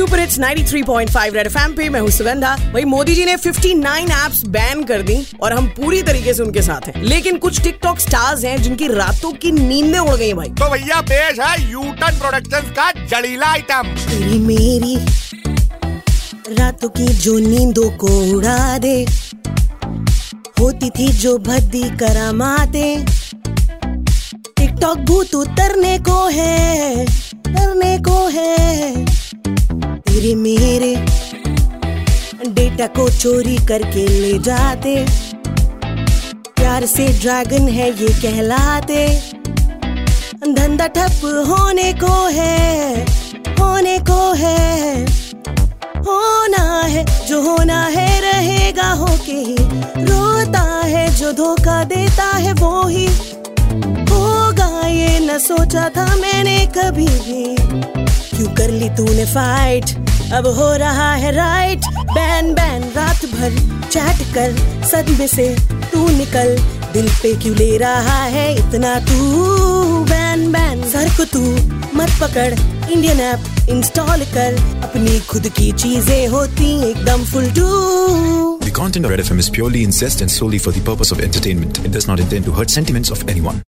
Super hits 93.5 red FM पे मैं हूँ सुगंधा। भाई मोदी जी ने 59 एप्स बैन कर दी और हम पूरी तरीके से उनके साथ हैं। लेकिन कुछ टिकटॉक स्टार्स हैं जिनकी रातों की नींदें उड़ गई भाई। तो भैया पेश है यूटन प्रोडक्शंस का जड़ीला आइटम तेरी मेरी रातों की जो नींदों को उड़ा दे होती थी जो भद्दी करामाते। टिकटॉक भूत उतरने को है। तेरे मेरे डेटा को चोरी करके ले जाते। प्यार से ड्रैगन है ये कहलाते। धंधा ठप होने को है, होने को है, होना है, जो होना है रहेगा होके ही। रोता है, जो धोखा देता है वो ही। होगा ये न सोचा था मैंने कभी भी। क्यों कर ली तूने फाइट अब हो रहा है राइट बैन बैन रात भर चैट कर सदमे से तू निकल दिल पे क्यों ले रहा है इतना तू बैन बैन सर को तू मत पकड़ इंडियन ऐप इंस्टॉल कर अपनी खुद की चीज़ें होती एकदम full to The content of Red FM is purely incest and solely for the purpose of entertainment. It does not intend to hurt sentiments of anyone.